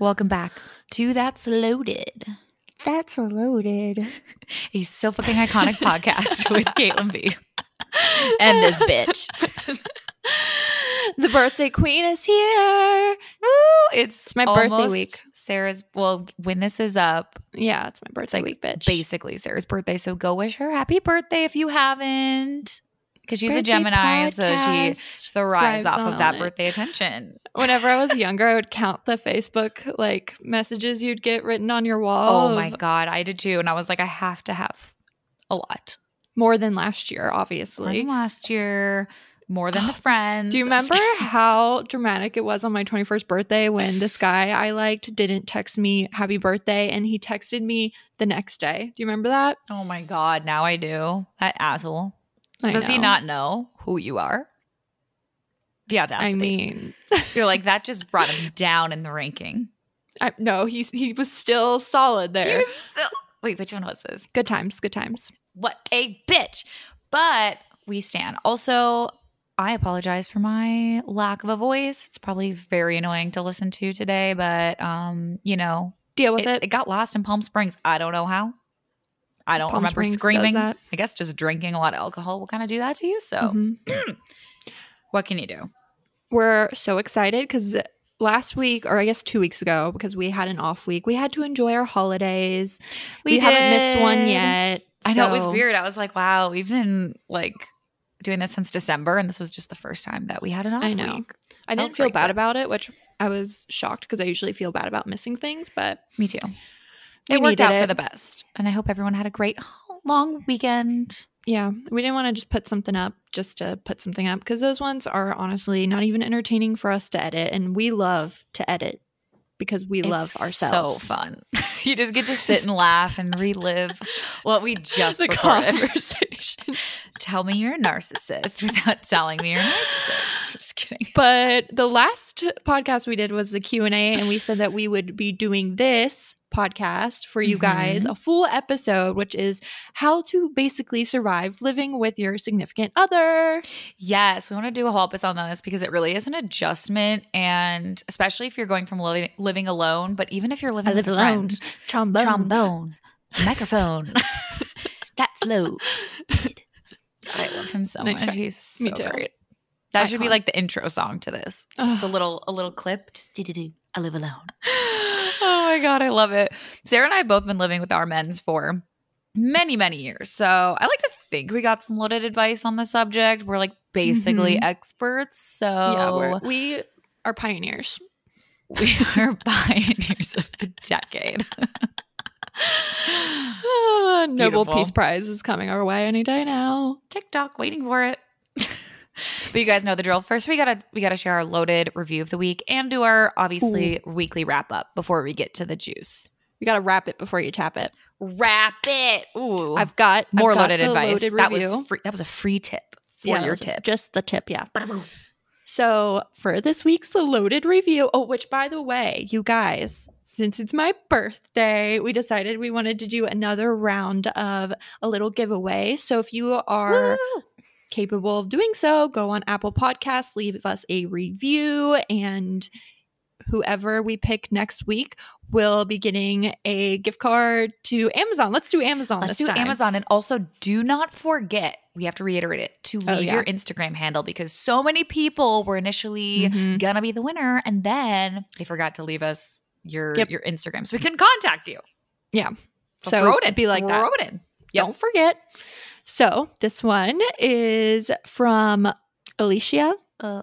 Welcome back to That's Loaded, That's loaded. a so fucking iconic podcast with Caitlin B. and this bitch. the birthday queen is here. Woo! It's, It's my birthday week. Sarah's, well, when this is up, Yeah, it's my birthday like week, bitch. basically Sarah's birthday. So go wish her happy birthday if you haven't. Because she's a Birthday Gemini, so she thrives off of that it. birthday attention. Whenever I was younger, I would count the Facebook like messages you'd get written on your wall. Oh my God, I did too. And I was like, I have to have a lot. More than last year, More obviously. than last year, more than the friends. Do you remember how dramatic it was on my 21st birthday when this guy I liked didn't text me happy birthday and he texted me the next day? Do you remember that? Oh my God, now I do. That asshole. I Does he not know who you are? The audacity. I mean, you're like, that just brought him down in the ranking. I, no, he he was still solid He there. was still. Wait, which one was this? Good times, good times. What a bitch. But we stand. Also, I apologize for my lack of a voice. It's probably very annoying to listen to today, but um, you know, Deal with it, it. it got lost in Palm Springs. I don't know how. I don't Palm remember Springs screaming. I guess just drinking a lot of alcohol will kind of do that to you. So, Mhm. what can you do? We're so excited because last week, or I guess two weeks ago, because we had an off week, we had to enjoy our holidays. We, We haven't missed one yet. I know it was weird. I was like, wow, we've been like doing this since December, and this was just the first time that we had an off week." I know. week. I Felt didn't feel bad about it, which I was shocked because I usually feel bad about missing things, but Me too. We it worked out for the best, and I hope everyone had a great long weekend. yeah, we didn't want to just put something up just to put something up because those ones are honestly not even entertaining for us to edit, and we love to edit because we love ourselves. So fun. you just get to sit and laugh and relive what we just The recorded. conversation. Tell me you're a narcissist without telling me you're a narcissist. Just kidding. but the last podcast we did was the q&a and we said that we would be doing this podcast for you guys Mhm. a full episode which is how to basically survive living with your significant other Yes, we want to do a whole episode on this because it really is an adjustment, and especially if you're going from living, living alone, but even if you're living with a friend, trombone trombone, microphone, that's low. I love him so Nice much. try. He's so Me too. great. That should be like the intro song to this. Just a little, a little clip. Just do do do. I live alone. god, I love it. Sarah and I have both been living with our men's for many, many years. So I like to think we got some loaded advice on the subject. We're like basically Mhm. experts. So yeah we're, pioneers we are pioneers of the decade. Nobel Peace Prize is coming our way any day now. TikTok waiting for it. But you guys know the drill. First, we gotta we gotta share our loaded review of the week and do our obviously weekly wrap up before we get to the juice. You got to wrap it before you tap it. Wrap it. Ooh, I've got more I've got loaded advice. loaded that was free. That was a free tip for Yeah, your tip. just the tip. Yeah. So for this week's loaded review, oh, which by the way, you guys, since it's my birthday, we decided we wanted to do another round of a little giveaway. So if you are Woo! Capable of doing so, go on Apple Podcasts, leave us a review, and whoever we pick next week will be getting a gift card to Amazon. Let's do Amazon Let's do time. Amazon. And also, do not forget, we have to reiterate it, to Oh, leave yeah. your Instagram handle because so many people were initially Mhm. gonna be the winner and then they forgot to leave us your Yep. your Instagram. So we can contact you. Yeah. So, So throw it in. be like that. throw it in. Yep. Don't forget. So this one is from Alicia. Uh,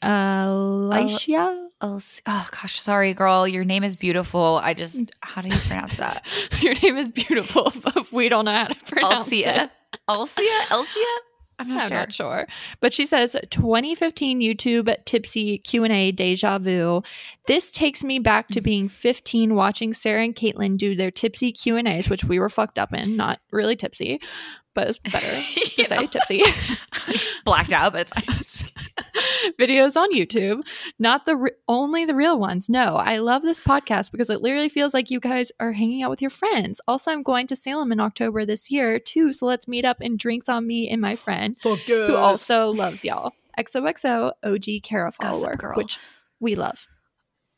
Alicia. oh, oh gosh, sorry, girl. Your name is beautiful. I just how do you pronounce that? Your name is beautiful, but we don't know how to pronounce Elsia. it. Elsia? Elsia? I'm not I'm sure. not sure. But she says 2015 YouTube tipsy Q&A deja vu. This takes me back to being 15 watching Sarah and Caitlin do their tipsy Q&As, which we were fucked up in, not really tipsy, but it's better to say know? tipsy. Blacked out, but it's videos on YouTube, not the re- only the real ones. No, I love this podcast because it literally feels like you guys are hanging out with your friends. Also, I'm going to Salem in October this year too, so let's meet up and drinks on me and my friend who also loves y'all. XOXO OG Cara follower, girl. which we love.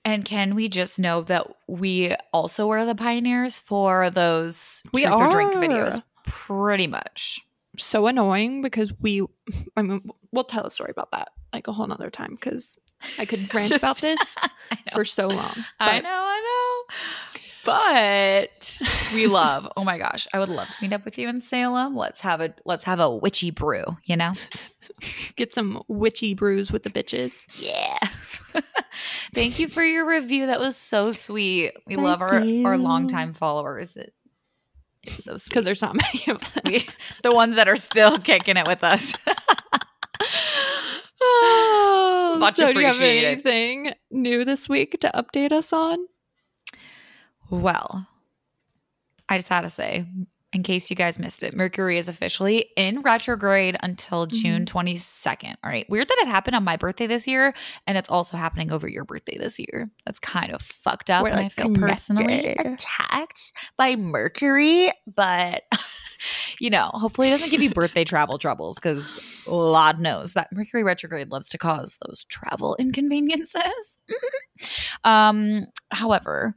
And can we just know that we also were the pioneers for those We truth or drink videos? Pretty much. So annoying because we, I mean, we'll tell a story about that like a whole nother time because I could rant Just- about this for so long. I know, I know. But we love. Oh my gosh, I would love to meet up with you in Salem. Let's have a let's have a witchy brew. You know? get some witchy brews with the bitches. Yeah. Thank you for your review. That was so sweet. We Thank love our our you. longtime followers. It, it's so. Because there's not many of them. we, the ones that are still kicking it with us. Oh, Much so do you have anything new this week to update us on? Well, I just had to say, in case you guys missed it, Mercury is officially in retrograde until Mm-hmm. June 22nd. All right. Weird that it happened on my birthday this year, and it's also happening over your birthday this year. That's kind of fucked up. We're, and I feel personally attacked by Mercury, but. You know, hopefully it doesn't give you birthday travel troubles because Lord knows that Mercury retrograde loves to cause those travel inconveniences. um, however,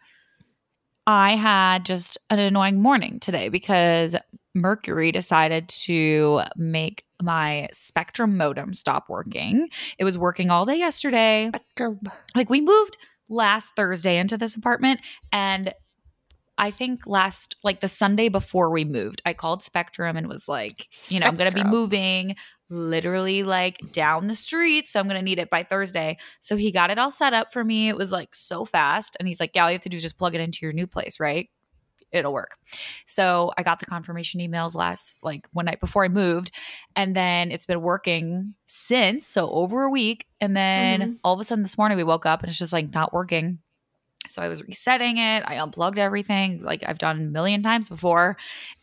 I had just an annoying morning today because Mercury decided to make my Spectrum modem stop working. It was working all day yesterday. Like we moved last Thursday into this apartment and I think last like the Sunday before we moved, I called Spectrum and was like, you know, I'm going to be moving literally like down the street, so I'm going to need it by Thursday. So he got it all set up for me. It was like so fast and he's like, "Yeah, all you have to do is just plug it into your new place, right?" It'll work. So I got the confirmation emails last like one night before I moved, and then it's been working since. So over a week, and then Mhm. all of a sudden this morning we woke up and it's just like not working. So I was resetting it. I unplugged everything like I've done a million times before.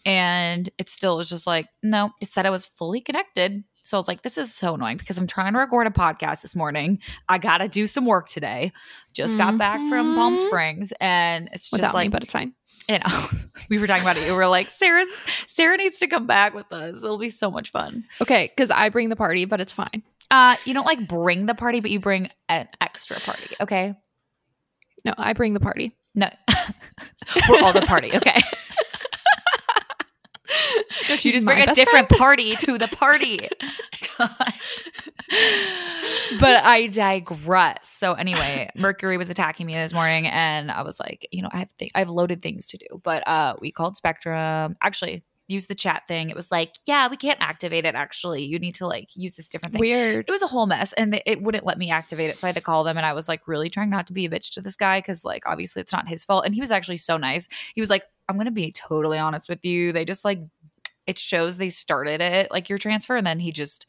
And it still was just like, no, it said I was fully connected. So I was like, this is so annoying because I'm trying to record a podcast this morning. I got to do some work today. Just got back from Palm Mhm. Springs and it's just Without like, me, but it's fine. you know, we were talking about it. You were like, Sarah's, Sarah needs to come back with us. It'll be so much fun. Okay, because I bring the party, but it's fine. Uh, you don't like bring the party, but you bring an extra party. Okay. No, I bring the party. No, we're all the party. Okay. No, you just bring a different party to the party. but I digress. So anyway, Mercury was attacking me this morning, and I was like, you know, I have th- I have loaded things to do. But uh, we called Spectrum. Actually, used the chat thing. It was like, yeah, we can't activate it. Actually, you need to like use this different thing. Weird. It was a whole mess, and it wouldn't let me activate it. So I had to call them, and I was like, really trying not to be a bitch to this guy because, like, obviously it's not his fault. And he was actually so nice. He was like, I'm gonna be totally honest with you. They just like it shows they started it like your transfer, and then he just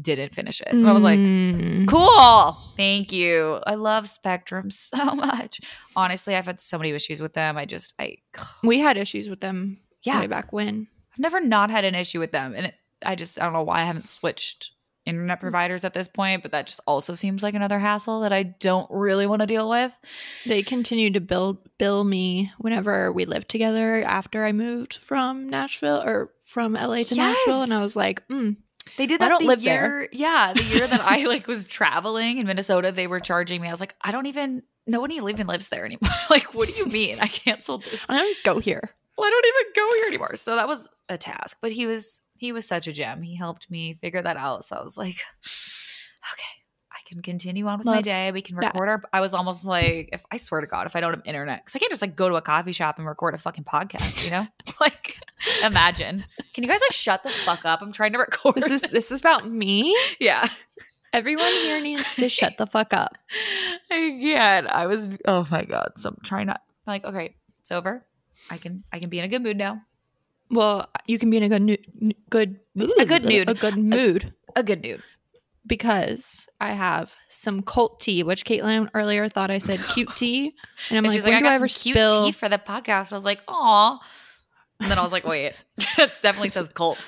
didn't finish it. And I was like, Mm. cool, thank you. I love Spectrum so much. Honestly, I've had so many issues with them. I just I we had issues with them Yeah. way back when. I've never not had an issue with them, and it, I just I don't know why I haven't switched internet providers at this point, but that just also seems like another hassle that I don't really want to deal with. They continued to bill bill me whenever we lived together after I moved from Nashville or from LA to Nashville, and I was like, mm, They did that. I don't the live year, Yeah, the year that I like was traveling in Minnesota, they were charging me. I was like, I don't even. No one even lives there anymore. like, what do you mean? I canceled this. I don't go here. Well, I don't even go here anymore. So that was a task. But he was he was such a gem. He helped me figure that out. So I was like, okay, I can continue on with my day. We can that. record our. I was almost like, if I swear to God, if I don't have internet, because I can't just like go to a coffee shop and record a fucking podcast. You know, like imagine. Can you guys like shut the fuck up? I'm trying to record. This is this is about me. yeah. Everyone here needs to shut the fuck up. Again. I was. Oh my god. So I'm trying not. I'm like, okay, it's over. I can. I can be in a good mood now. Well, you can be in a good nu- n- good A good mood. a good mood A good mood. because I have some cult tea, which Caitlin earlier thought I said cute tea, and I'm And like, she's like, do I I got ever some cute spill? tea for the podcast. I was like, aw. And then I was like, wait, it definitely says cult.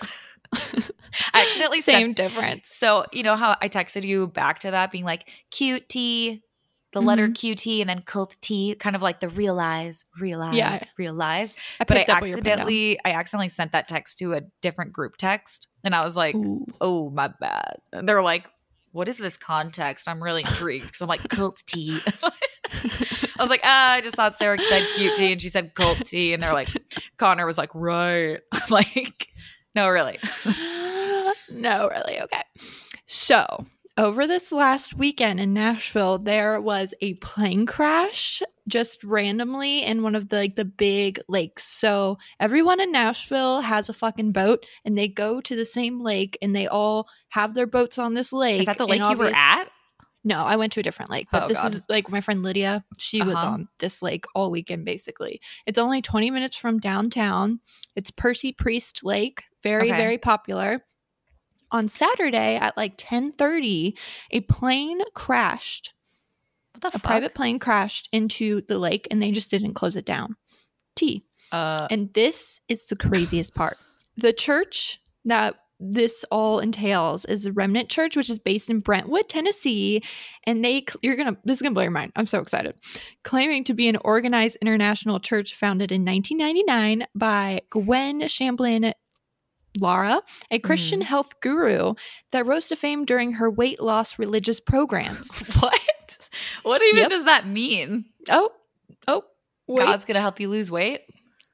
I accidentally Same difference. So you know how I texted you back to that, being like cute tea, the letter Mhm. QT, and then cult T, kind of like the realize, realize, Yeah. realize. I But I picked up what you were putting down. accidentally, I accidentally sent that text to a different group text, and I was like, Ooh. oh my bad. And they're like, what is this context? I'm really intrigued because I'm like cult T. I was like, ah, I just thought Sarah said cute tea and she said cult T, And they're like, Connor was like, right. I'm like, no, really. no, really. Okay. So, over this last weekend in Nashville, there was a plane crash just randomly in one of the like the big lakes. So everyone in Nashville has a fucking boat and they go to the same lake and they all have their boats on this lake. Is that the lake you were at? No, I went to a different lake, but Oh, this God. is like my friend Lydia. She was Uh-huh. on this lake all weekend basically. It's only 20 minutes from downtown. It's Percy Priest Lake, very Okay. very popular. On Saturday at like 10:30, a plane crashed. A fuck? private plane crashed into the lake and they just didn't close it down. T. Uh, And this is the craziest part. The church that this all entails is the Remnant Church, which is based in Brentwood, Tennessee. And they, you're going to, this is going to blow your mind. I'm so excited. Claiming to be an organized international church founded in 1999 by Gwen Shamblin Lara, a Christian mm-hmm. health guru that rose to fame during her weight loss religious programs. what? What even Yep. does that mean? Oh, oh, wait. God's gonna help you lose weight?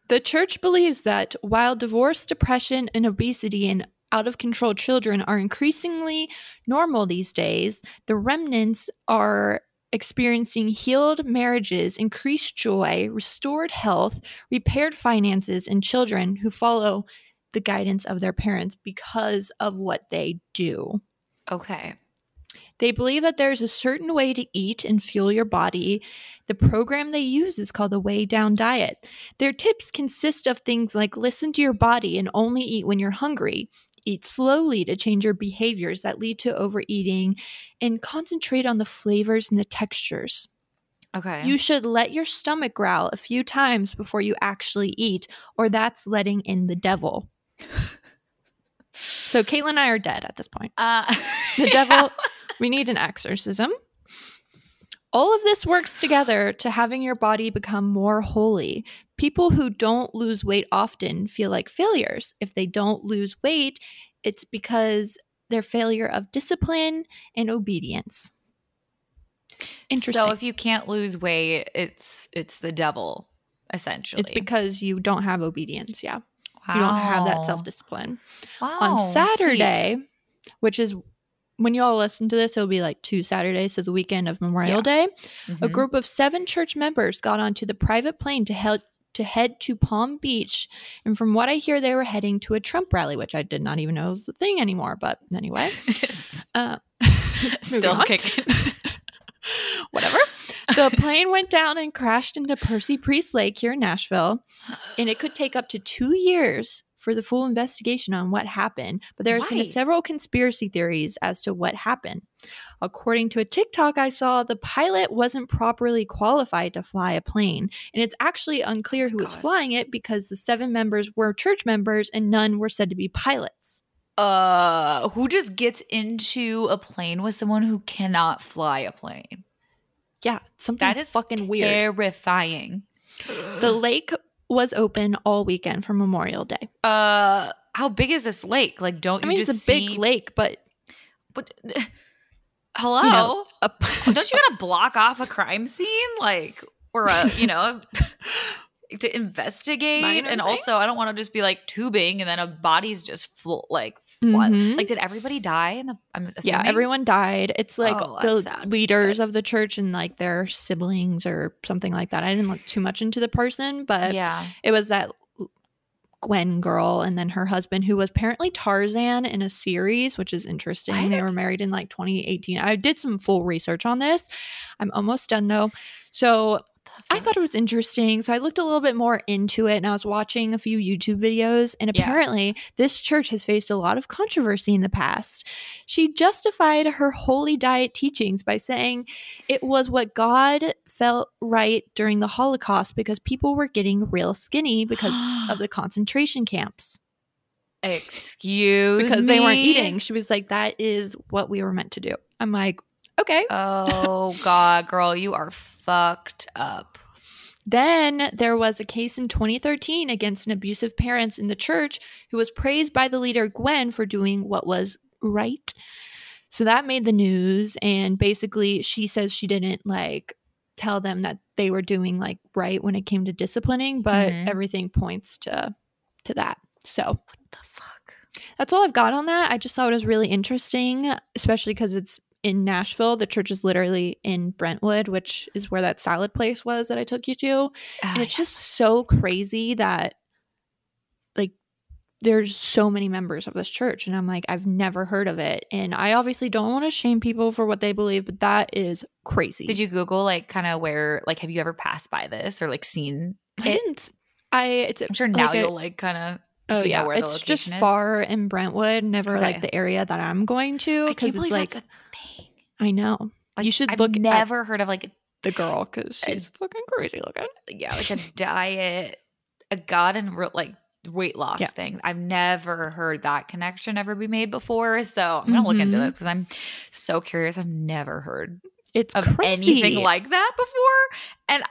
The church believes that while divorce, depression, and obesity in out of control children are increasingly normal these days, the remnants are experiencing healed marriages, increased joy, restored health, repaired finances and children who follow the guidance of their parents because of what they do. Okay. They believe that there's a certain way to eat and fuel your body. The program they use is called the Weigh Down Diet. Their tips consist of things like listen to your body and only eat when you're hungry, eat slowly to change your behaviors that lead to overeating, and concentrate on the flavors and the textures. Okay. You should let your stomach growl a few times before you actually eat, or that's letting in the devil. So, Caitlin and I are dead at this point. uh, The devil, we need an exorcism. All of this works together to having your body become more holy. People who don't lose weight often feel like failures. If they don't lose weight, it's because their failure of discipline and obedience. Interesting. So if you can't lose weight, it's it's the devil, essentially. it's because you don't have obedience. Yeah. You don't have that self discipline. Wow, on sweet. Saturday, which is when y'all listen to this, it'll be like two Saturdays, so the weekend of Memorial Yeah. Day. A Mhm. group of seven church members got onto the private plane to head to head to Palm Beach, and from what I hear, they were heading to a Trump rally, which I did not even know was a thing anymore. But anyway, uh, Still kicking. whatever. The plane went down and crashed into Percy Priest Lake here in Nashville, and it could take up to two years for the full investigation on what happened. But there's been several conspiracy theories as to what happened. According to a TikTok I saw, the pilot wasn't properly qualified to fly a plane, and it's actually unclear who was flying it because the seven members were church members and none were said to be pilots. Uh, who just gets into a plane with someone who cannot fly a plane? Yeah, something That is fucking weird. Terrifying. The lake was open all weekend for Memorial Day. Uh, how big is this lake? Like, don't I you mean, just it's a big lake, but But, hello, you know, a- don't you gotta block off a crime scene, like, or a, you know, to investigate? Minor and thing? also, I don't want to just be like tubing and then a body's just flo- like flood. Mhm. Like, did everybody die? In the, yeah, everyone died. It's like Oh, the leaders of the church and like their siblings or something like that. I didn't look too much into the person, but Yeah. it was that Gwen girl and then her husband who was apparently Tarzan in a series, which is interesting. They were married in like 2018. I did some full research on this. I'm almost done though. So I thought it was interesting. So I looked a little bit more into it and I was watching a few YouTube videos. And Yeah. apparently, this church has faced a lot of controversy in the past. She justified her holy diet teachings by saying it was what God felt right during the Holocaust because people were getting real skinny because of the concentration camps. Excuse Because they weren't eating. She was like, that is what we were meant to do. I'm like, okay. Oh God, girl, you are fucked up. Then there was a case in 2013 against an abusive parent in the church who was praised by the leader Gwen for doing what was right. So that made the news. And basically, she says she didn't like tell them that they were doing like right when it came to disciplining, but Mhm. everything points to to that. So what the fuck? that's all I've got on that. I just thought it was really interesting, especially because it's in Nashville. The church is literally in Brentwood, which is where that salad place was that I took you to. Ah, And it's just so crazy that like there's so many members of this church. And I'm like, I've never heard of it. And I obviously don't want to shame people for what they believe, but that is crazy. Did you Google like kind of where like have you ever passed by this or like seen? I it? didn't I it's I'm sure now like you'll like kind of. Oh yeah, it's just is? far in Brentwood, never like the area that I'm going to because it's like a. I know Like, you should I've look at never heard of like the girl because she's fucking crazy looking. yeah, like a diet, a god and real like weight loss Yeah. thing. I've never heard that connection ever be made before. So I'm gonna look into Mhm. this because I'm so curious. I've never heard It's of crazy. anything like that before. And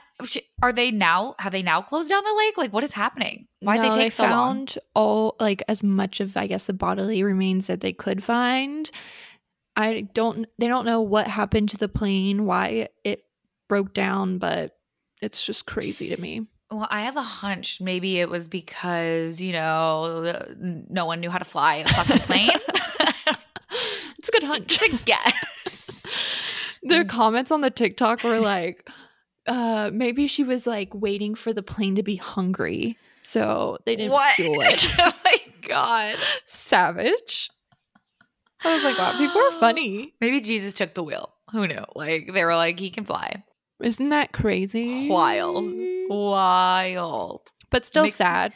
are they now? Have they now closed down the lake? Like, what is happening? Why No, they take so long? found all like as much of I guess the bodily remains that they could find. I don't. They don't know what happened to the plane, why it broke down, but it's just crazy to me. Well, I have a hunch. Maybe it was because you know no one knew how to fly a fucking plane. It's a good hunch. It's a guess. Their comments on the TikTok were like, uh, maybe she was like waiting for the plane to be hungry. So they didn't what? fuel it. oh my god. Savage. I was like, wow, people are funny. Maybe Jesus took the wheel. Who knew? Like they were like, he can fly. Isn't that crazy? Wild. Wild. But still Makes- sad.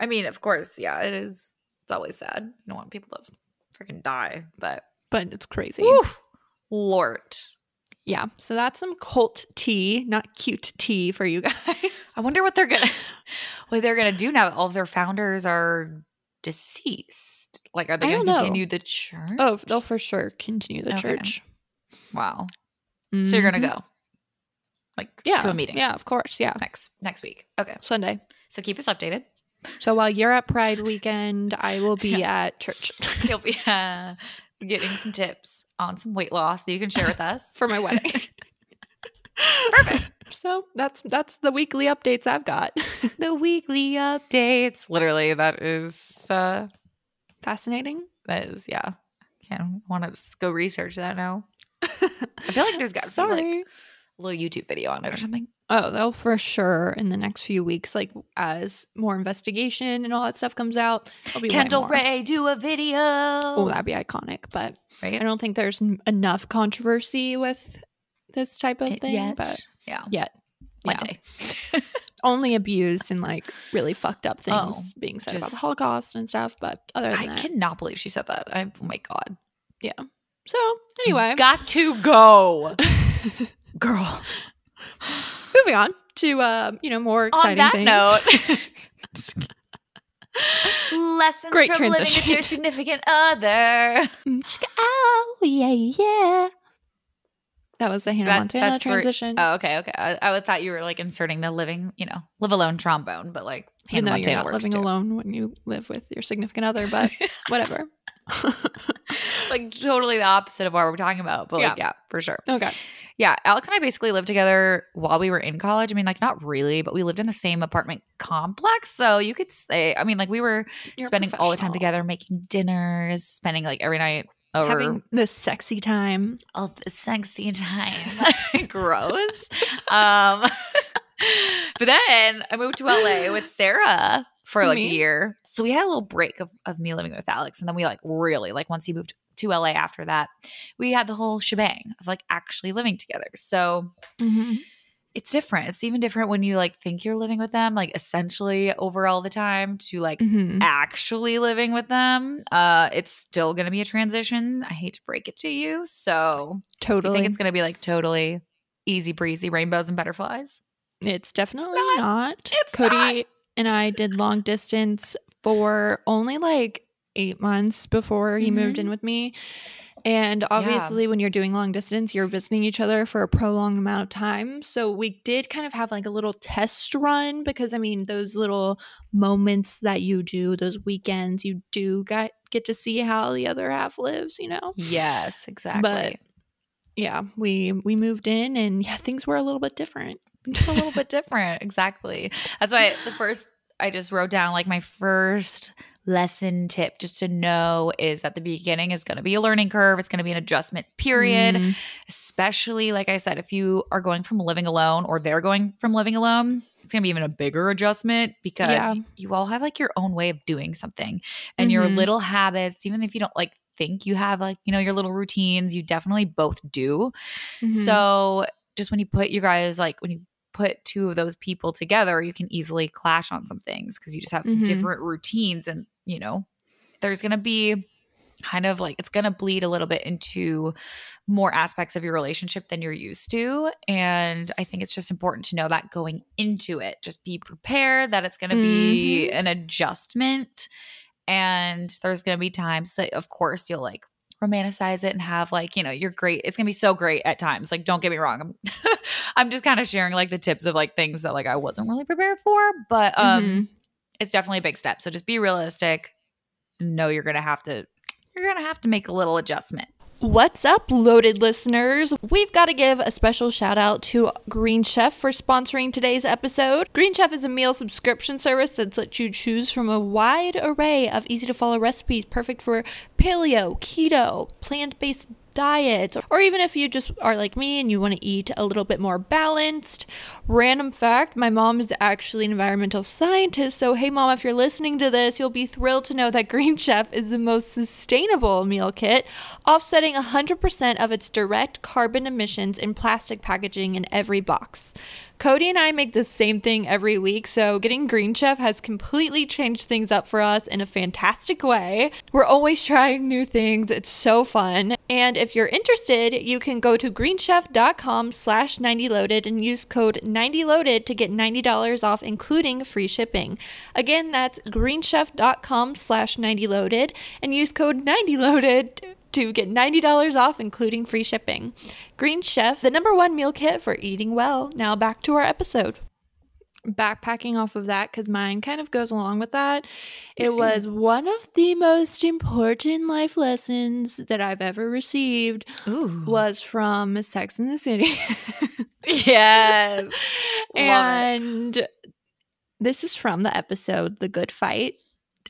I mean, of course, yeah, it is. It's always sad. You don't want people to freaking die, but But it's crazy. Oof. Lord. Yeah. So that's some cult tea, not cute tea for you guys. I wonder what they're gonna what they're gonna do now that all of their founders are deceased. Like, are they gonna don't know. continue the church? Oh, they'll for sure continue the Okay. church. wow. So you're gonna Mhm. go, like, Yeah. to a meeting, Yeah, of course. Yeah. next next week. Okay, Sunday. so keep us updated. So while you're at Pride weekend, I will be at church You'll be uh, getting some tips on some weight loss that you can share with us for my wedding. Perfect. So that's that's the weekly updates I've got. the weekly updates. Literally, that is uh, Fascinating. that is yeah. Can't want to go research that now. I feel like there's got to be like a little YouTube video on it or something. Oh, they'll for sure in the next few weeks, like as more investigation and all that stuff comes out. Kendall. Rae do a video. Oh, that'd be iconic. But I don't think there's n- enough controversy with this type of thing. Yet. But yeah, yet, one yeah. day. only abused and like really fucked up things Oh, being said about the Holocaust and stuff. But other than I that, cannot believe she said that. I, oh my god. Yeah. So anyway, got to go, girl. moving on to uh, you know more On exciting that things. note, lessons Great from living with your significant other. Chicka, oh yeah yeah. That was a Hannah That- Montana that's where- transition. Oh, okay, okay. I, I thought you were like inserting the living, you know, live alone trombone, but like Hannah though Montana you're not living too. alone when you live with your significant other, but whatever. like totally the opposite of what we're talking about, but like yeah, for sure. okay. Yeah, Alex and I basically lived together while we were in college. I mean, like not really, but we lived in the same apartment complex, so you could say. I mean, like we were You're spending all the time together, making dinners, spending like every night over Having the sexy time. all the sexy time. Gross. um, but then I moved to LA with Sarah for like Me? a year. So we had a little break of, of me living with Alex. And then we like really, like once he moved to LA after that, we had the whole shebang of like actually living together. So Mm-hmm. It's different. It's even different when you like think you're living with them, like essentially over all the time to like Mm-hmm. actually living with them. Uh, it's still gonna be a transition. I hate to break it to you. So I Totally. think it's gonna be like totally easy breezy, rainbows and butterflies. It's definitely not. not. It's Cody and I did long distance for only like eight months before he moved in with me. And obviously, when you're doing long distance, you're visiting each other for a prolonged amount of time. So, we did kind of have like a little test run because I mean, those little moments that you do, those weekends, you do get, get to see how the other half lives, you know? Yes, exactly. But yeah, we we moved in and yeah, things were a little bit different. a little bit different. Exactly. That's why the first I just wrote down like my first lesson tip just to know is that the beginning is going to be a learning curve. It's going to be an adjustment period, Mm. especially like I said, if you are going from living alone or they're going from living alone, it's going to be even a bigger adjustment because Yeah. you all have like your own way of doing something and your Mhm. little habits, even if you don't like think you have like, you know, your little routines, you definitely both do. Mhm. So just when you put you guys like when you put two of those people together, you can easily clash on some things because you just have Mhm. different routines and you know, there's gonna be kind of like it's gonna bleed a little bit into more aspects of your relationship than you're used to. And I think it's just important to know that going into it. Just be prepared that it's gonna be an adjustment. And there's gonna be times that of course you'll like romanticize it and have like you know you're great it's gonna be so great at times like don't get me wrong i'm i'm just kind of sharing like the tips of like things that like i wasn't really prepared for but um Mhm. It's definitely a big step so just be realistic know you're gonna have to you're gonna have to make a little adjustment What's up, loaded listeners? We've got to give a special shout out to Green Chef for sponsoring today's episode. Green Chef is a meal subscription service that lets you choose from a wide array of easy to follow recipes perfect for paleo, keto, plant based diets, or even if you just are like me and you want to eat a little bit more balanced. Random fact my mom is actually an environmental scientist, so hey, mom, if you're listening to this, you'll be thrilled to know that Green Chef is the most sustainable meal kit, offsetting 100% of its direct carbon emissions in plastic packaging in every box. Cody and I make the same thing every week, so getting Green Chef has completely changed things up for us in a fantastic way. We're always trying new things. It's so fun. And if you're interested, you can go to greenchef.com slash 90loaded and use code 90loaded to get $90 off, including free shipping. Again, that's greenchef.com slash 90loaded and use code 90loaded to get $90 off, including free shipping. Green Chef, the number one meal kit for eating well. Now back to our episode. Backpacking off of that, because mine kind of goes along with that. It was one of the most important life lessons that I've ever received ooh was from Sex in the City. yes and this is from the episode The Good Fight.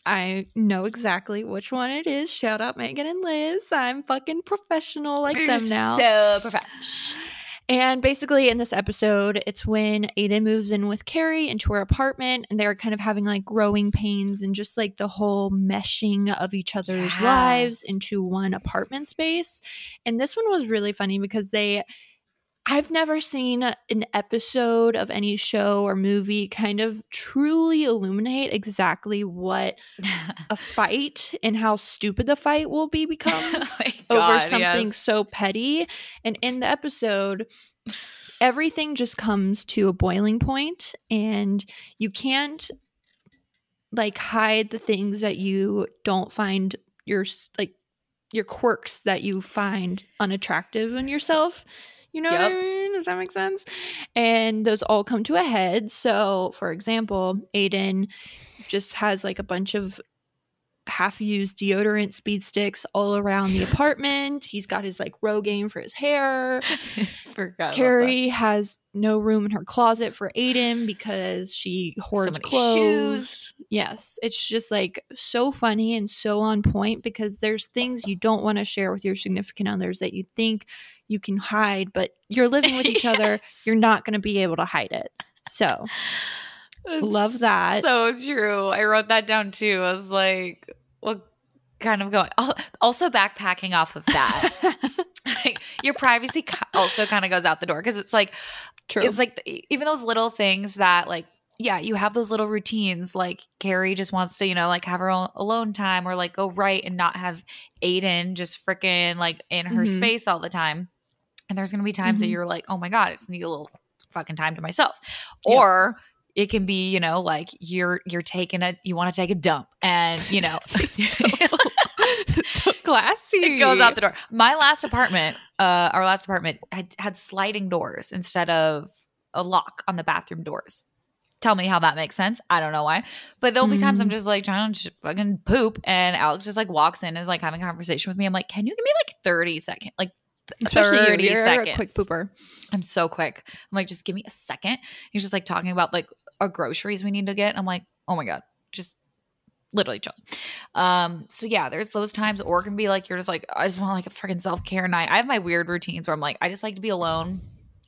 I know exactly which one it is. Shout out Megan and Liz. I'm fucking professional like them now. so professional. And basically, in this episode, it's when Aidan moves in with Carrie into her apartment, and they're kind of having like growing pains and just like the whole meshing of each other's Yeah. lives into one apartment space. And this one was really funny because they. I've never seen an episode of any show or movie kind of truly illuminate exactly what a fight and how stupid the fight will be become Oh my over something yes. so petty. And in the episode, everything just comes to a boiling point, and you can't like hide the things that you don't find your like your quirks that you find unattractive in yourself. You know what I mean? Does that make sense? And those all come to a head. So, for example, Aidan just has like a bunch of half used deodorant speed sticks all around the apartment. He's got his like Rogaine for his hair. Forgot. Carrie has no room in her closet for Aidan because she hoards many clothes. shoes. Yes, it's just like so funny and so on point because there's things you don't want to share with your significant others that you think you can hide, but you're living with each other. You're not going to be able to hide it. So, Love that. So true. I wrote that down too. I was like, what kind of going? Also, backpacking off of that. like, your privacy also kind of goes out the door because it's like, true. it's like even those little things that, like, yeah, you have those little routines. Like Carrie just wants to, you know, like have her own alone time or like go right and not have Aidan just freaking like in her Mhm. space all the time. And there's gonna be times that Mhm. you're like, oh my god, it's need a little fucking time to myself. Yeah. Or it can be, you know, like you're you're taking a you want to take a dump and you know so classy. it goes out the door. My last apartment, uh, our last apartment had had sliding doors instead of a lock on the bathroom doors. Tell me how that makes sense. I don't know why, but there'll be times I'm Mm. just like trying to fucking poop, and Alex just like walks in and is like having a conversation with me. I'm like, can you give me like 30 seconds, like Especially 30 you, you're seconds. a quick pooper. I'm so quick. I'm like, just give me a second. He's just like talking about like our groceries we need to get. I'm like, oh my God, just literally chill. Um, so yeah, there's those times, or it can be like you're just like, I just want like a freaking self-care night. I have my weird routines where I'm like, I just like to be alone,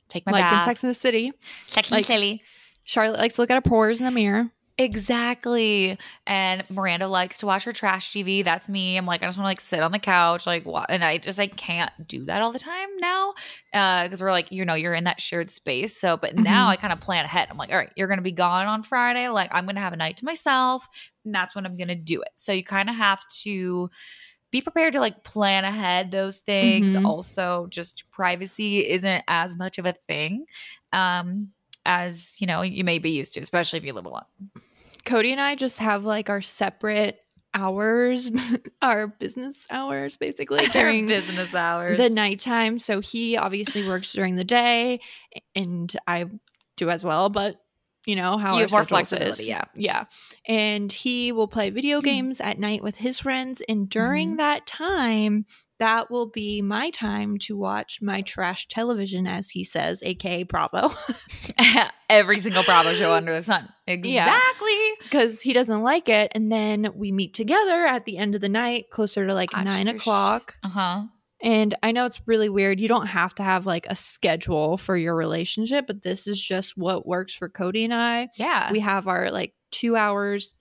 take my like bath. in Sex and the City, Sex in like- silly. Charlotte likes to look at her pores in the mirror. Exactly. And Miranda likes to watch her trash TV. That's me. I'm like, I just want to like sit on the couch, like, wa- and I just like can't do that all the time now, because we're like, you know, you're in that shared space. So, but now Mhm. I kind of plan ahead. I'm like, all right, you're gonna be gone on Friday. Like, I'm gonna have a night to myself, and that's when I'm gonna do it. So you kind of have to be prepared to like plan ahead those things. Mhm. Also, just privacy isn't as much of a thing. Um, as you know, you may be used to, especially if you live alone. Cody and I just have like our separate hours, our business hours, basically during business hours. the nighttime. So he obviously works during the day, and I do as well. But you know how You our more flexibility, is. yeah. yeah. And he will play video games at night with his friends, and during Mhm. that time. That will be my time to watch my trash television, as he says, aka Bravo. Every single Bravo show under the sun. Exactly. because he doesn't like it. And then we meet together at the end of the night, closer to like Watch nine o'clock. Uh huh. And I know it's really weird. You don't have to have like a schedule for your relationship, but this is just what works for Cody and I. Yeah. We have our like two hours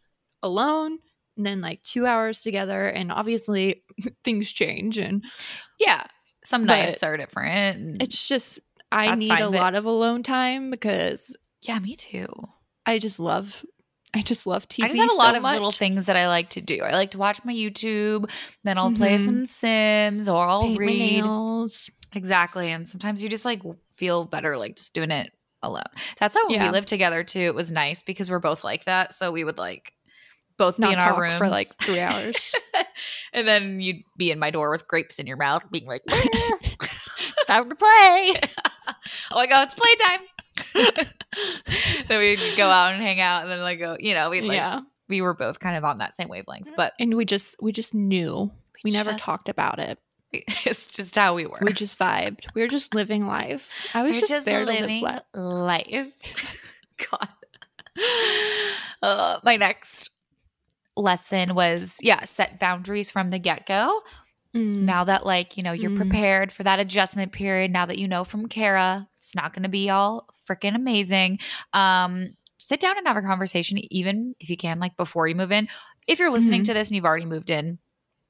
alone and then like two hours together. And obviously things change. And yeah. Some nights are different. it's just, I need fine, a lot of alone time because yeah, me too. I just love, I just love TV. I just have a lot so of little things that I like to do. I like to watch my YouTube, then I'll play Mhm. some Sims or I'll Paint read. Exactly. And sometimes you just like feel better like just doing it alone. That's why when Yeah. we lived together too, it was nice because we're both like that. So we would like both be Not in our rooms for like three hours. and then you'd be in my door with grapes in your mouth, being like, "It's time to play. I'm like, oh, it's playtime. then we'd go out and hang out, and then like go, you know, we like yeah. we were both kind of on that same wavelength, but and we just we just knew we, never just- talked about it it's just how we were. we just vibed we were just living life i was We're just, there live living life life. God. Uh, my next lesson was yeah, set boundaries from the get go. Mm. Now that like you know you're Mm. prepared for that adjustment period. Now that you know from Kara, it's not going to be all freaking amazing. Um, sit down and have a conversation, even if you can, like before you move in. If you're listening Mhm. to this and you've already moved in,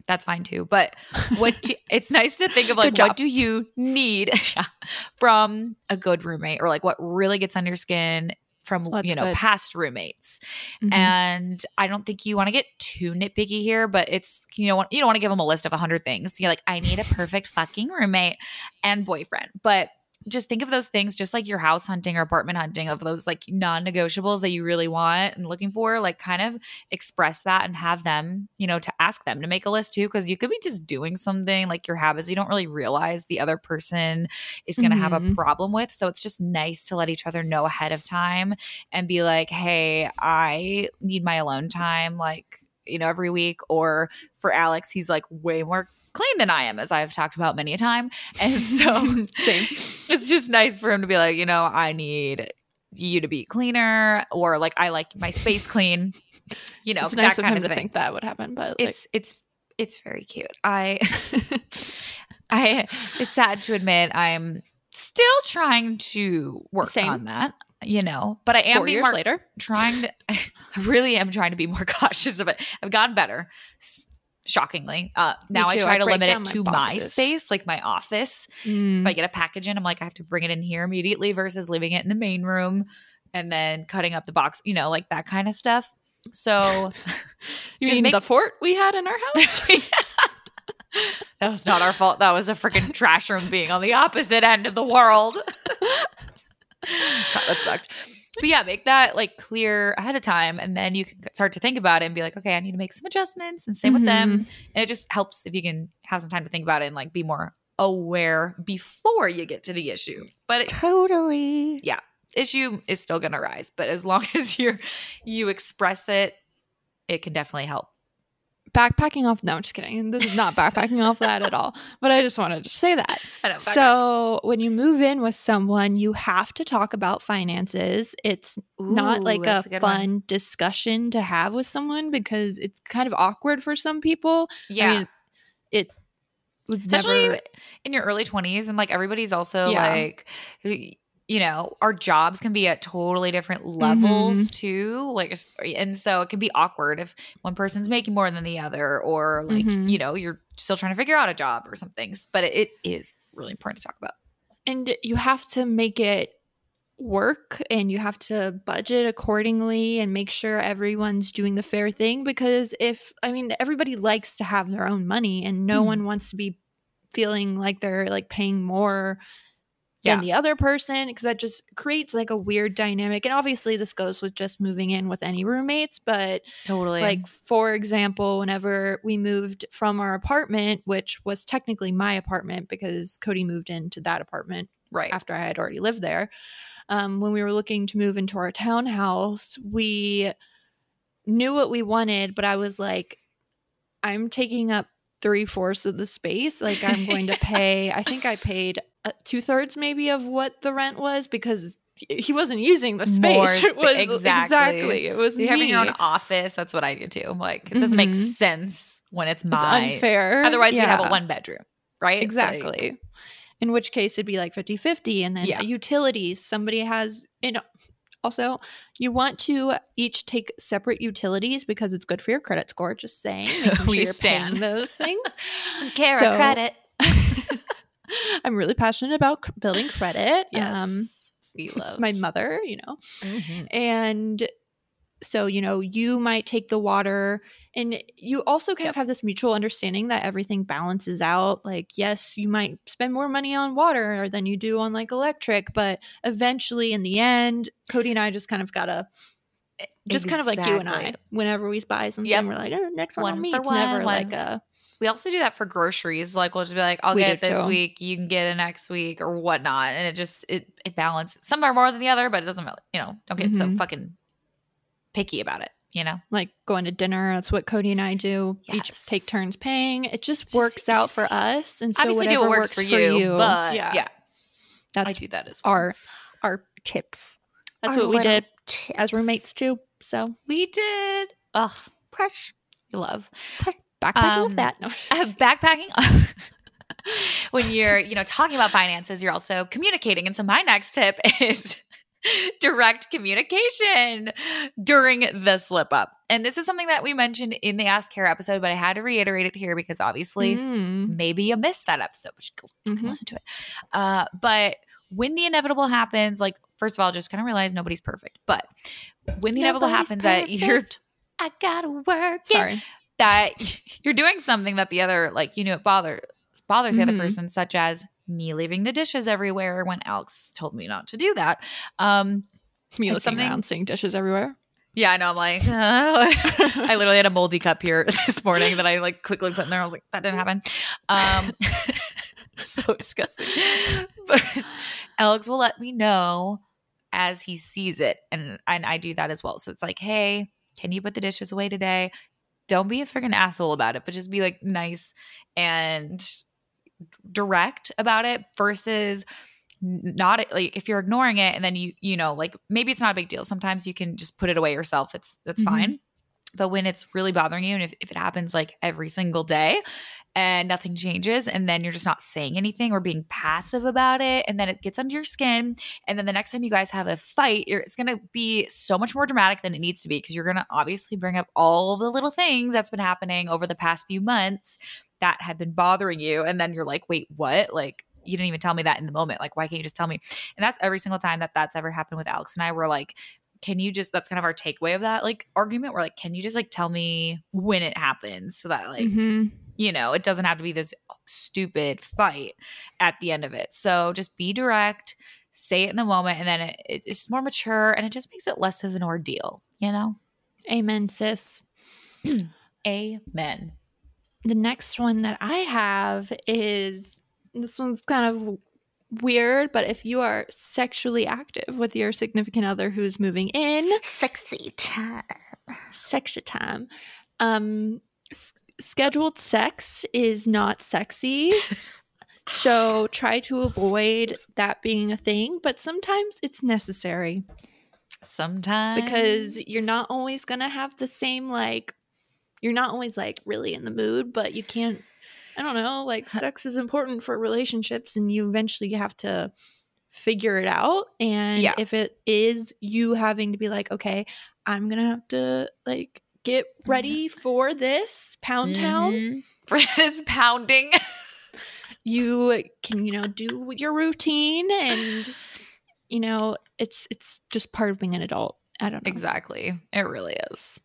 that's fine too. But what do, it's nice to think of like what do you need from a good roommate or like what really gets under your skin from That's you know good. past roommates Mhm. and i don't think you want to get too nitpicky here but it's you know you don't want to give them a list of 100 things you're like i need a perfect fucking roommate and boyfriend but just think of those things just like your house hunting or apartment hunting of those like non-negotiables that you really want and looking for like kind of express that and have them you know to ask them to make a list too because you could be just doing something like your habits you don't really realize the other person is going to have a Mhm. problem with so it's just nice to let each other know ahead of time and be like hey i need my alone time like you know every week or for alex he's like way more clean than i am as i've talked about many a time and so Same. it's just nice for him to be like, you know, I need you to be cleaner, or like I like my space clean. You know, it's that nice of kind him of to thing. think that would happen but It's it's it's very cute. I I it's sad to admit I'm still trying to work Same. on that. You know, but I am four being years more later trying to I really am trying to be more cautious of it. I've gotten better. Shockingly, uh, now I try I to limit it my to my boxes. space, like my office Mm. if I get a package in, I'm like, I have to bring it in here immediately versus leaving it in the main room and then cutting up the box, you know, like that kind of stuff. So you mean make- the fort we had in our house that was not our fault. That was a freaking trash room being on the opposite end of the world. God, that sucked. But yeah, make that like clear ahead of time, and then you can start to think about it and be like, okay, I need to make some adjustments, and same with them. Mm-hmm. And it just helps if you can have some time to think about it and like be more aware before you get to the issue. But it, totally Yeah. issue is still going to rise but as long as you're you express it it can definitely help backpacking off. No, I'm just kidding. This is not backpacking off that at all. But I just wanted to say that. I know, back up. So when you move in with someone, you have to talk about finances. It's not like a, that's good one. fun discussion to have with someone because it's kind of awkward for some people. Yeah. I mean, it was especially never. in your early 20s and like everybody's also Yeah. like you know our jobs can be at totally different levels Mm-hmm. too like and so it can be awkward if one person's making more than the other or like Mhm. you know you're still trying to figure out a job or something but it, it is really important to talk about and you have to make it work and you have to budget accordingly and make sure everyone's doing the fair thing because if i mean everybody likes to have their own money and no Mhm. one wants to be feeling like they're like paying more Yeah. than the other person because that just creates like a weird dynamic and obviously this goes with just moving in with any roommates but totally like for example whenever we moved from our apartment which was technically my apartment because cody moved into that apartment right after I had already lived there. Um, when we were looking to move into our townhouse, we knew what we wanted, but I was like, I'm taking up three fourths of the space. Like, I'm going to pay, I think I paid uh, two thirds maybe of what the rent was because he wasn't using the space. More it was exactly. exactly. It was you having your own office that's what i do too like it doesn't make Mhm. sense when it's It's mine unfair. otherwise we'd have a one bedroom right It's like- Exactly. In which case it'd be like 50 50. And then Yeah. utilities, somebody has, you know, also you want to each take separate utilities because it's good for your credit score. Just saying, making sure We you're stand. paying those things. some care So- credit I'm really passionate about c- building credit. Um, yes sweet love my mother, you know, Mhm. and so you know you might take the water and you also kind of have this mutual understanding that everything balances out like yes you might spend more money on water than you do on like electric but eventually in the end cody and i just kind of gotta just kind of like you and i whenever we buy something Yep. we're like oh, next one, One on me it's never one, like a We also do that for groceries. Like we'll just be like, I'll We get it this too. week, you can get it next week or whatnot. And it just it it balances. Some are more than the other, but it doesn't really you know, don't get so Mhm. fucking picky about it, you know? like going to dinner that's what cody and i do each take turns paying it just Just works out for us and so Obviously do whatever what works, for, you, but yeah, yeah, I that's do that as well. our our tips. That's Our what we did as roommates too. So We did. Ugh, fresh you love. Backpacking Um, with that. No. Uh, backpacking when you're you know talking about finances you're also communicating and so my next tip is direct communication during the slip up and this is something that we mentioned in the ask care episode but i had to reiterate it here because obviously Mm. maybe you missed that episode which go Mhm. listen to it uh, but when the inevitable happens like first of all just kind of realize nobody's perfect but when the inevitable Nobody's happens that you're i gotta work Sorry. That you're doing something that the other like you know it bothers bothers the Mhm. other person such as me leaving the dishes everywhere when alex told me not to do that. Um Me looking something- around, seeing dishes everywhere. yeah i know i'm like i literally had a moldy cup here this morning that i like quickly put in there. I was like that didn't happen. Um so disgusting. But alex will let me know as he sees it and and i do that as well. So it's like hey can you put the dishes away today don't be a freaking asshole about it but just be like nice and direct about it versus not like if you're ignoring it and then you you know like maybe it's not a big deal. Sometimes you can just put it away yourself. It's that's Mhm. fine but when it's really bothering you and if, if it happens like every single day and nothing changes and then you're just not saying anything or being passive about it and then it gets under your skin and then the next time you guys have a fight it's going to be so much more dramatic than it needs to be because you're going to obviously bring up all the little things that's been happening over the past few months that had been bothering you and then you're like wait what? Like you didn't even tell me that in the moment. Like why can't you just tell me? And that's every single time that that's ever happened with alex and i we're like can you just that's kind of our takeaway of that like argument we're like can you just like tell me when it happens so that like Mhm. you know it doesn't have to be this stupid fight at the end of it so just be direct say it in the moment and then it, it's just more mature and it just makes it less of an ordeal you know Amen, sis. amen The next one that I have is this one's kind of weird, but if you are sexually active with your significant other who's moving in, Sexy time. sexy time. Um, s- scheduled sex is not sexy. so try to avoid that being a thing, but sometimes it's necessary Sometimes because you're not always going to have the same like you're not always like really in the mood, but you can't I don't know, like sex is important for relationships and you eventually have to figure it out and Yeah. if it is you having to be like okay, I'm going to have to like get ready for this pound town Mhm. for this pounding. you can you know do your routine and you know it's it's just part of being an adult i don't know exactly. It really is.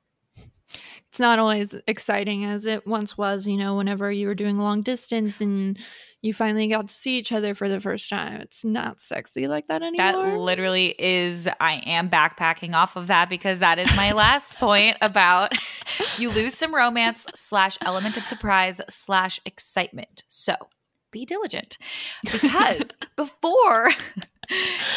It's not always exciting as it once was you know whenever you were doing long distance and you finally got to see each other for the first time it's not sexy like that anymore That literally is, I am backpacking off of that because that is my last point about you lose some romance slash element of surprise slash excitement. So be diligent because before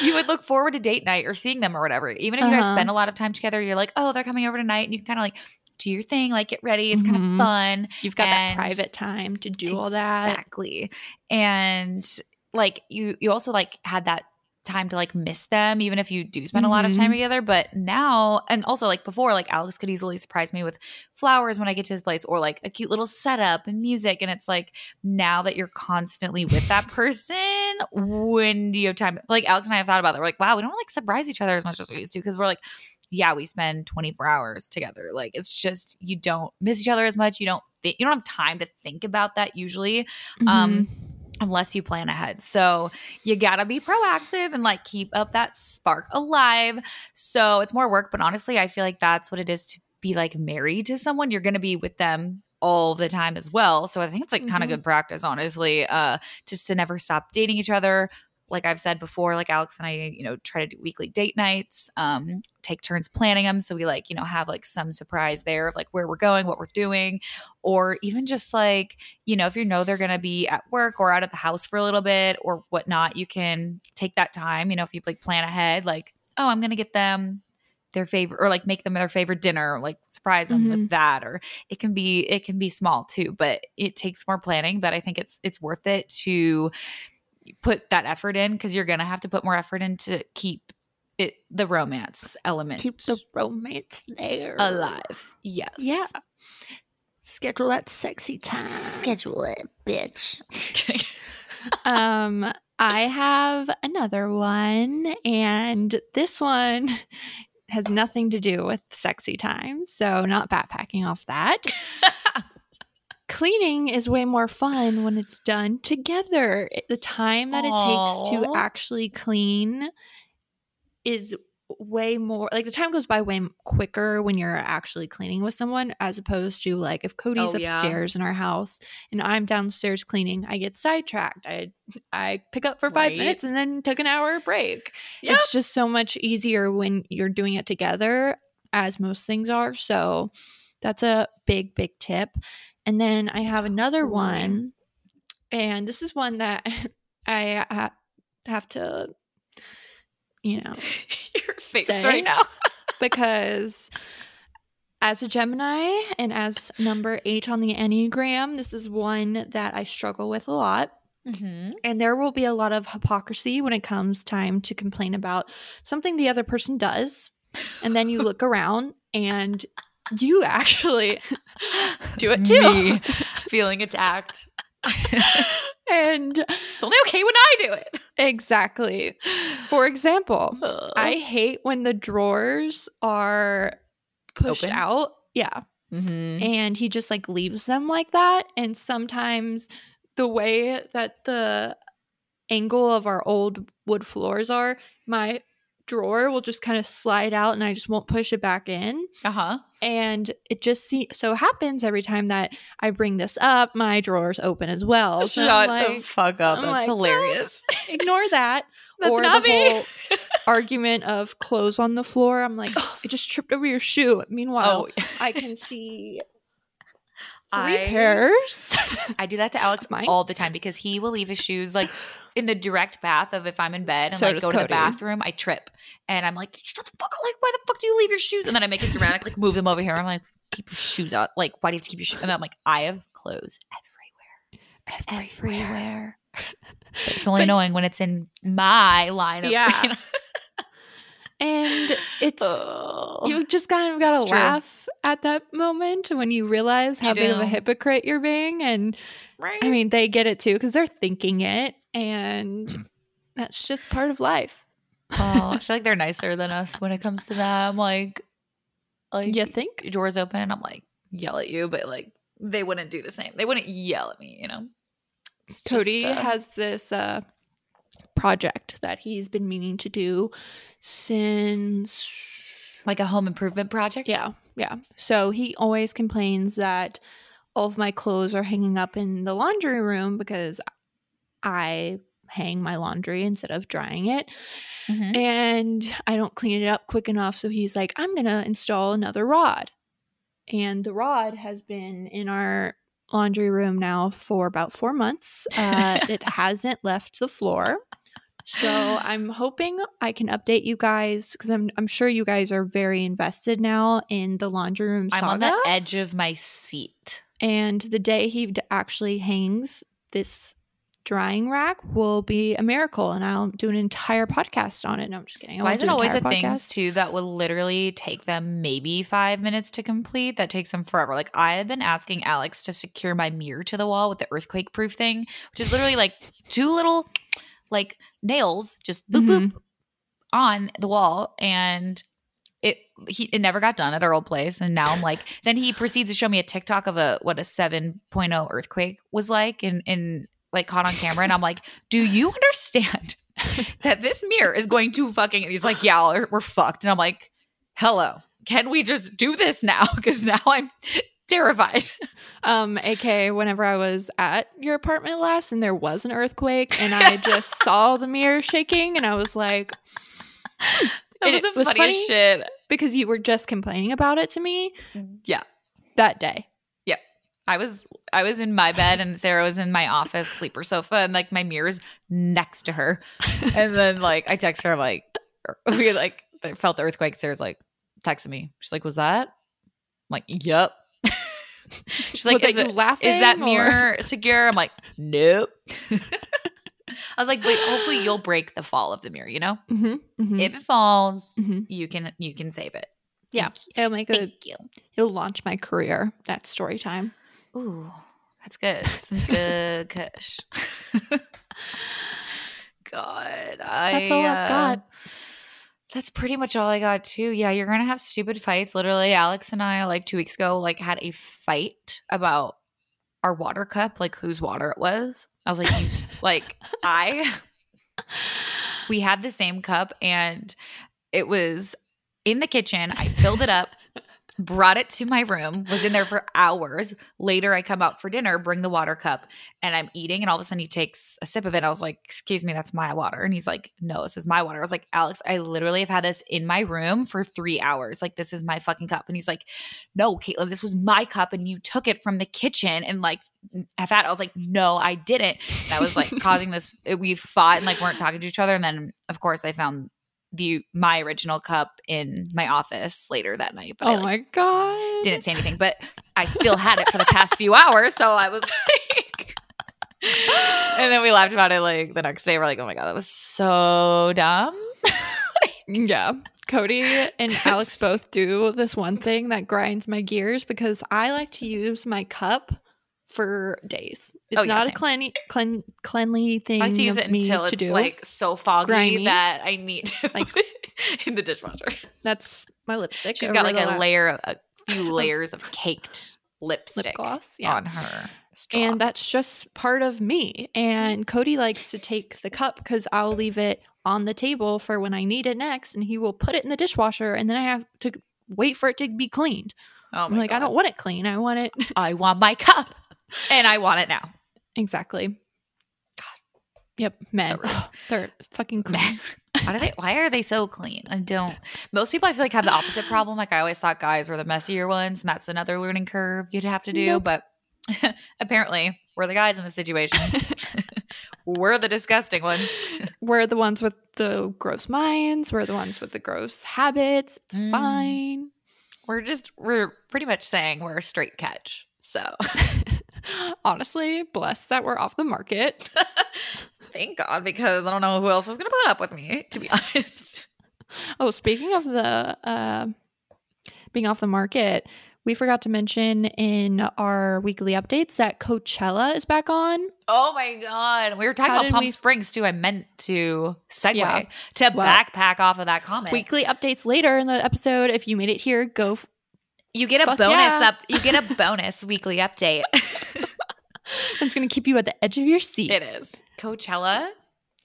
you would look forward to date night or seeing them or whatever, even if you guys Uh-huh. spend a lot of time together, you're like, oh, they're coming over tonight. And you can kind of like do your thing, like get ready. It's kind Mhm. of fun. you've got that private time to do all that Exactly. And like you you also like had that time to like miss them even if you do spend a lot of time Mhm. together but now and also like before like alex could easily surprise me with flowers when i get to his place or like a cute little setup and music and it's like now that you're constantly with that person when do you have time like alex and i have thought about that we're like wow we don't like surprise each other as much as we used to because we're like yeah we spend 24 hours together like it's just you don't miss each other as much you don't thi- you don't have time to think about that usually um, Mhm. unless you plan ahead. So you gotta be proactive and like keep up that spark alive. So it's more work, but honestly, I feel like that's what it is to be like married to someone. You're gonna be with them all the time as well. So I think it's like kind Mhm. of good practice, honestly, uh, just to never stop dating each other. Like I've said before, like Alex and I, you know, try to do weekly date nights, um, take turns planning them. So we like, you know, have like some surprise there of like where we're going, what we're doing, or even just like, you know, if you know they're going to be at work or out of the house for a little bit or whatnot, you can take that time. You know, if you like plan ahead, like, oh, I'm going to get them their favorite or like make them their favorite dinner or like surprise them Mhm. with that or it can be it can be small too but it takes more planning but i think it's it's worth it to put that effort in because you're gonna have to put more effort in to keep it the romance element keep the romance there. alive. Yes. Yeah. Schedule that sexy time. Schedule it, bitch. um i have another one and this one has nothing to do with sexy time so not backpacking off that cleaning is way more fun when it's done together the time that it takes to actually clean is way more like the time goes by way quicker when you're actually cleaning with someone as opposed to like if Cody's Oh, yeah. upstairs in our house and I'm downstairs cleaning I get sidetracked I I pick up for 5 Right. minutes and then took an hour break Yep. it's just so much easier when you're doing it together as most things are so that's a big big tip and then I have another one and this is one that I ha- have to you know your face Say. right now because as a Gemini and as number eight on the Enneagram, this is one that I struggle with a lot. mm-hmm. And there will be a lot of hypocrisy when it comes time to complain about something the other person does. And then you look around and you actually do it too. Me feeling attacked and it's only okay when i do it exactly. For example, I hate when the drawers are pushed Open? out. Yeah. Mhm. and he just like leaves them like that and sometimes the way that the angle of our old wood floors are my drawer will just kind of slide out and i just won't push it back in. Uh-huh. And it just see- so happens every time that i bring this up my drawers open as well. So shut I'm the like, fuck up. I'm that's like, hilarious. ignore that. That's or not the me. whole argument of clothes on the floor i'm like oh, i just tripped over your shoe. Meanwhile oh. I can see three I- pairs. I do that to Alex Mine? all the time because he will leave his shoes like in the direct path of if I'm in bed and So like go to the bathroom, I trip and I'm like, shut the fuck up! Like, why the fuck do you leave your shoes? And then I make it dramatic, like move them over here. I'm like, keep your shoes out? Like, why do you have to keep your shoes? And I'm like, I have clothes everywhere. Everywhere. But it's only But- annoying when it's in my line of Yeah. And it's Oh. you just kind of gotta It's true. laugh at that moment when you realize how You big of a hypocrite you're being. And right? I mean, they get it too because they're thinking it, and that's just part of life. oh, I feel like they're nicer than us when it comes to that. I'm like, like You think? door's open and I'm like yell at you, but like they wouldn't do the same. They wouldn't yell at me, you know. It's just, Cody uh, has this uh, project that he's been meaning to do since like a home improvement project. Yeah, yeah. So he always complains that all of my clothes are hanging up in the laundry room because I hang my laundry instead of drying it Mhm. and I don't clean it up quick enough. So he's like, I'm going to install another rod. And the rod has been in our laundry room now for about four months. Uh, it hasn't left the floor. So I'm hoping I can update you guys because I'm I'm sure you guys are very invested now in the laundry room I'm on the edge of my seat. and the day he actually hangs this drying rack will be a miracle, and I'll do an entire podcast on it. No, I'm just kidding. I Why is it always the things too that will literally take them maybe five minutes to complete that takes them forever? Like I have been asking Alex to secure my mirror to the wall with the earthquake proof thing, which is literally like two little like nails just boop Mhm. boop on the wall and it he it never got done at our old place and now I'm like then he proceeds to show me a TikTok of a what a 7.0 earthquake was like and and like caught on camera and I'm like do you understand that this mirror is going to fucking and he's like yeah we're, we're fucked and I'm like hello can we just do this now because now I'm terrified Um, AK, whenever I was at your apartment last and there was an earthquake and I just saw the mirror shaking and I was like, that was it was funny. shit because you were just complaining about it to me yeah that day. I was I was in my bed and Sarah was in my office sleeper sofa and like my mirror's next to her. And then like I text her, I'm like we like felt the earthquake. Sarah's like texting me. She's like, Was that? I'm like, Yep. She's like, was is, it laughing? is that or- mirror secure? I'm like, Nope. I was like, wait, hopefully you'll break the fall of the mirror, you know? Mhm, mhm, If it falls, mhm. you can you can save it. Yeah, it'll make a Thank you. it'll launch my career. That story time. Ooh, that's good. Some good kush. God, I, That's all I've uh, got. That's pretty much all I got too. Yeah, you're gonna have stupid fights. Literally, Alex and I, like two weeks ago, like had a fight about our water cup, like whose water it was. I was like, you, like I. We had the same cup, and it was in the kitchen. I filled it up, brought it to my room, was in there for hours. Later, I come out for dinner, bring the water cup, and I'm eating. And all of a sudden, he takes a sip of it. I was like, Excuse me, that's my water. And he's like, No, this is my water. I was like, Alex, I literally have had this in my room for three hours. Like, this is my fucking cup. And he's like, No, Caitlin, this was my cup, and you took it from the kitchen and like have had. I was like, No, I didn't. That was like causing this. We fought and like weren't talking to each other. And then, of course, I found the my original cup in my office later that night. But I, oh like, my god! didn't say anything, but I still had it for the past few hours. So I was like, and then we laughed about it like the next day. We're like, oh my God, that was so dumb. Yeah. Cody and Alex both do this one thing that grinds my gears because I like to use my cup for days. It's Oh, yeah, not same. a cleanly, clean, cleanly thing I like to use it until it's do. like so foggy Grimy. that I need to Like- in the dishwasher. That's my lipstick. She's got like a last layer, of, a few layers of caked lipstick lip gloss. Yeah. on her straw. And that's just part of me. And Cody likes to take the cup because I'll leave it on the table for when I need it next, and he will put it in the dishwasher, and then I have to wait for it to be cleaned. oh I'm like, I don't want it clean. I want it I want my cup, and I want it now. exactly. Yep, men. rude. They're fucking clean. Men. Why do they? Why are they so clean? I don't. Most people, I feel like, have the opposite problem. Like I always thought guys were the messier ones, and that's another learning curve you'd have to do. Nope. But apparently, we're the guys in the situation. we're the disgusting ones. We're the ones with the gross minds. We're the ones with the gross habits. It's Mm. fine. We're just we're pretty much saying we're a straight catch. So Honestly, blessed that we're off the market. thank God because I don't know who else was gonna put up with me, to be honest. Oh, speaking of the uh, being off the market, we forgot to mention in our weekly updates that Coachella is back on. Oh my god. We were talking How about Palm we- Springs too. I meant to segue Yeah. to Well, backpack off of that comment. Weekly updates later in the episode. If you made it here, go. F- you get a Fuck bonus yeah. up you get a bonus weekly update. it's going to keep you at the edge of your seat. it is. Coachella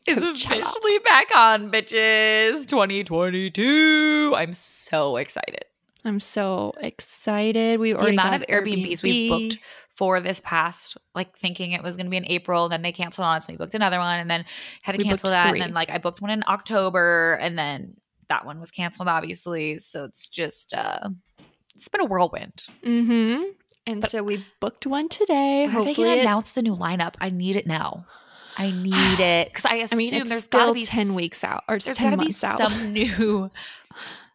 is Coachella. officially back on, bitches. 2022. I'm so excited. I'm so excited. We The already amount of Airbnbs we booked for this past, like thinking it was going to be in April, then they canceled on us. We booked another one, and then had to We cancel that. three. And then like I booked one in October, and then that one was canceled, obviously. So it's just uh it's been a whirlwind. Mm-hmm. And But- so we booked one today. They Hopefully, going to it- announce the new lineup? I need it now. I need it because I I assume mean, it's there's still got to be ten weeks out, or There's ten got to be out. some new,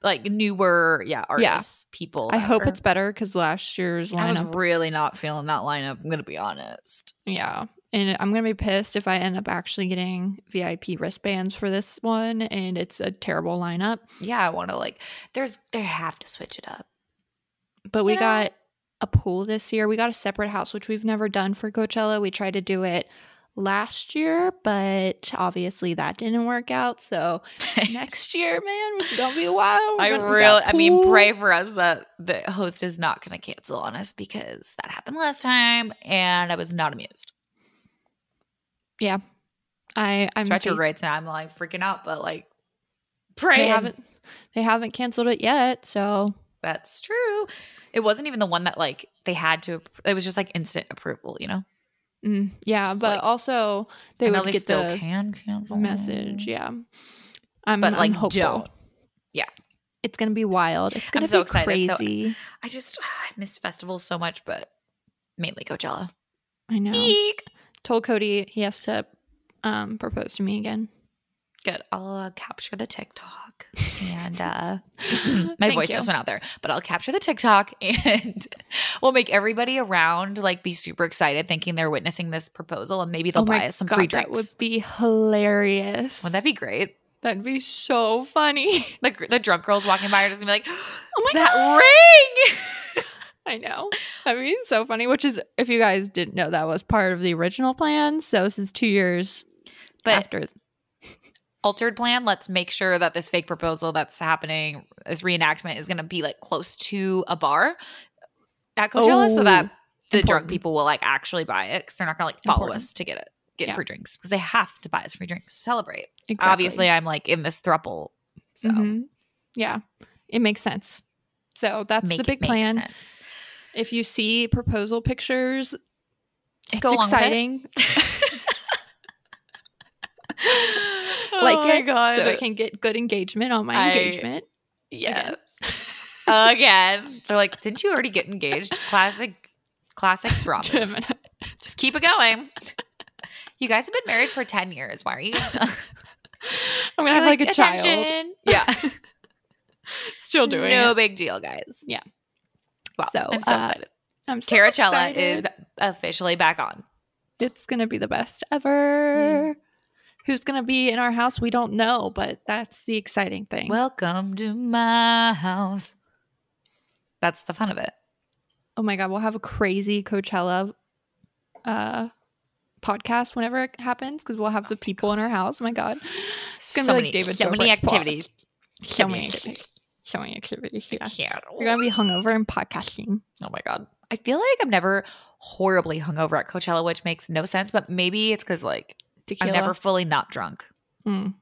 like newer, yeah, artists, people. I hope are- it's better because last year's lineup. I was really not feeling that lineup. I'm gonna be honest. yeah. And I'm gonna be pissed if I end up actually getting VIP wristbands for this one, and it's a terrible lineup. Yeah, I want to like. There's they have to switch it up. But we You know? got a pool this year. We got a separate house, which we've never done for Coachella. We tried to do it last year, but obviously that didn't work out. So next year, man, it's gonna be wild. We're I really, I mean, pray for us that the host is not going to cancel on us because that happened last time and I was not amused. Yeah, I I'm It's faith- retrograde now. I'm like freaking out, but like pray. They haven't they haven't canceled it yet, so That's true. It wasn't even the one that like they had to. It was just like instant approval, you know. mm, yeah. It's but like- also they would they get still the can cancel message. Yeah, I'm but I'm like hopeful. don't. Yeah. It's gonna be wild. It's gonna I'm so be excited. So- crazy. I just I miss festivals so much, but mainly Coachella. I know. Eek. Told Cody he has to um propose to me again. Good. I'll uh, capture the TikTok and uh my voice you. just went out there, but I'll capture the TikTok and we'll make everybody around like be super excited, thinking they're witnessing this proposal, and maybe they'll Oh buy us some God, free That would be hilarious. Wouldn't that be great? That'd be so funny. The the drunk girls walking by are just gonna be like, Oh my that God. ring. I know. That'd be so funny. Which is, if you guys didn't know, that was part of the original plan. So this is two years But after. Altered plan. Let's make sure that this fake proposal that's happening, this reenactment, is going to be like close to a bar at Coachella, so that Oh, the drunk people will like actually buy it because they're not going to like follow Important. us to get it, get Yeah. free drinks because they have to buy us free drinks to celebrate. Exactly. Obviously, I'm like in this thruple, so Mhm. yeah, it makes sense. So that's make the big plan. sense. If you see proposal pictures, Just it's go along with it. exciting. like oh my it, god! so it can get good engagement on my I- engagement. Yes. Again. They're like, didn't you already get engaged? Classic, classic straw move. Gemini. Just keep it going. You guys have been married for 10 years. Why are you still I'm gonna have like, a child. attention? Yeah. Still doing No it. No big deal, guys. Yeah. Wow. So, I'm so uh, excited. I'm so Coachella excited. is officially back on. It's gonna be the best ever. Who's gonna be in our house? We don't know, but that's the exciting thing. Welcome to my house. That's the fun of it. oh my god, we'll have a crazy Coachella uh podcast whenever it happens because we'll have the people in our house. Oh my god, So gonna be like many, David so many Dobrik's activities. so many activities. So many activities. Yeah. Yeah. We're gonna be hungover and podcasting. Oh my god. I feel like I'm never horribly hungover at Coachella, which makes no sense, but maybe it's because like Tequila. I'm never fully not drunk. Mm.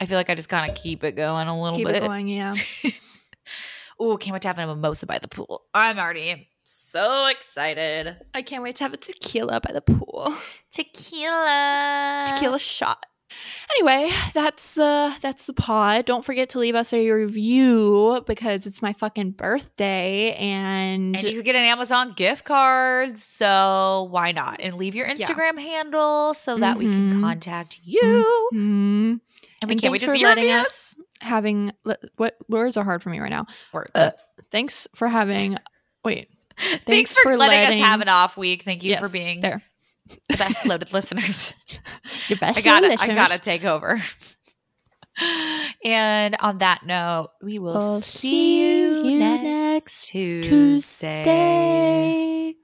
I feel like I just kind of keep it going a little keep bit. it going. Yeah. Ooh, can't wait to have a mimosa by the pool. I'm already so excited. I can't wait to have a tequila by the pool. Tequila. tequila shot. Anyway, that's the that's the pod. Don't forget to leave us a review because it's my fucking birthday and, And you could get an Amazon gift card, so why not? And leave your Instagram handle so that we can Mhm. contact you. Mhm. And we And can't wait thanks to for see letting reviews. us having what words are hard for me right now. Words. Uh, Thanks for having. Wait. Thanks, for, letting, us have an off week. Thank you for being there. The best loaded listeners. Your best. I gotta, I gotta take over. and on that note, we will We'll see you, you next next Tuesday. Tuesday.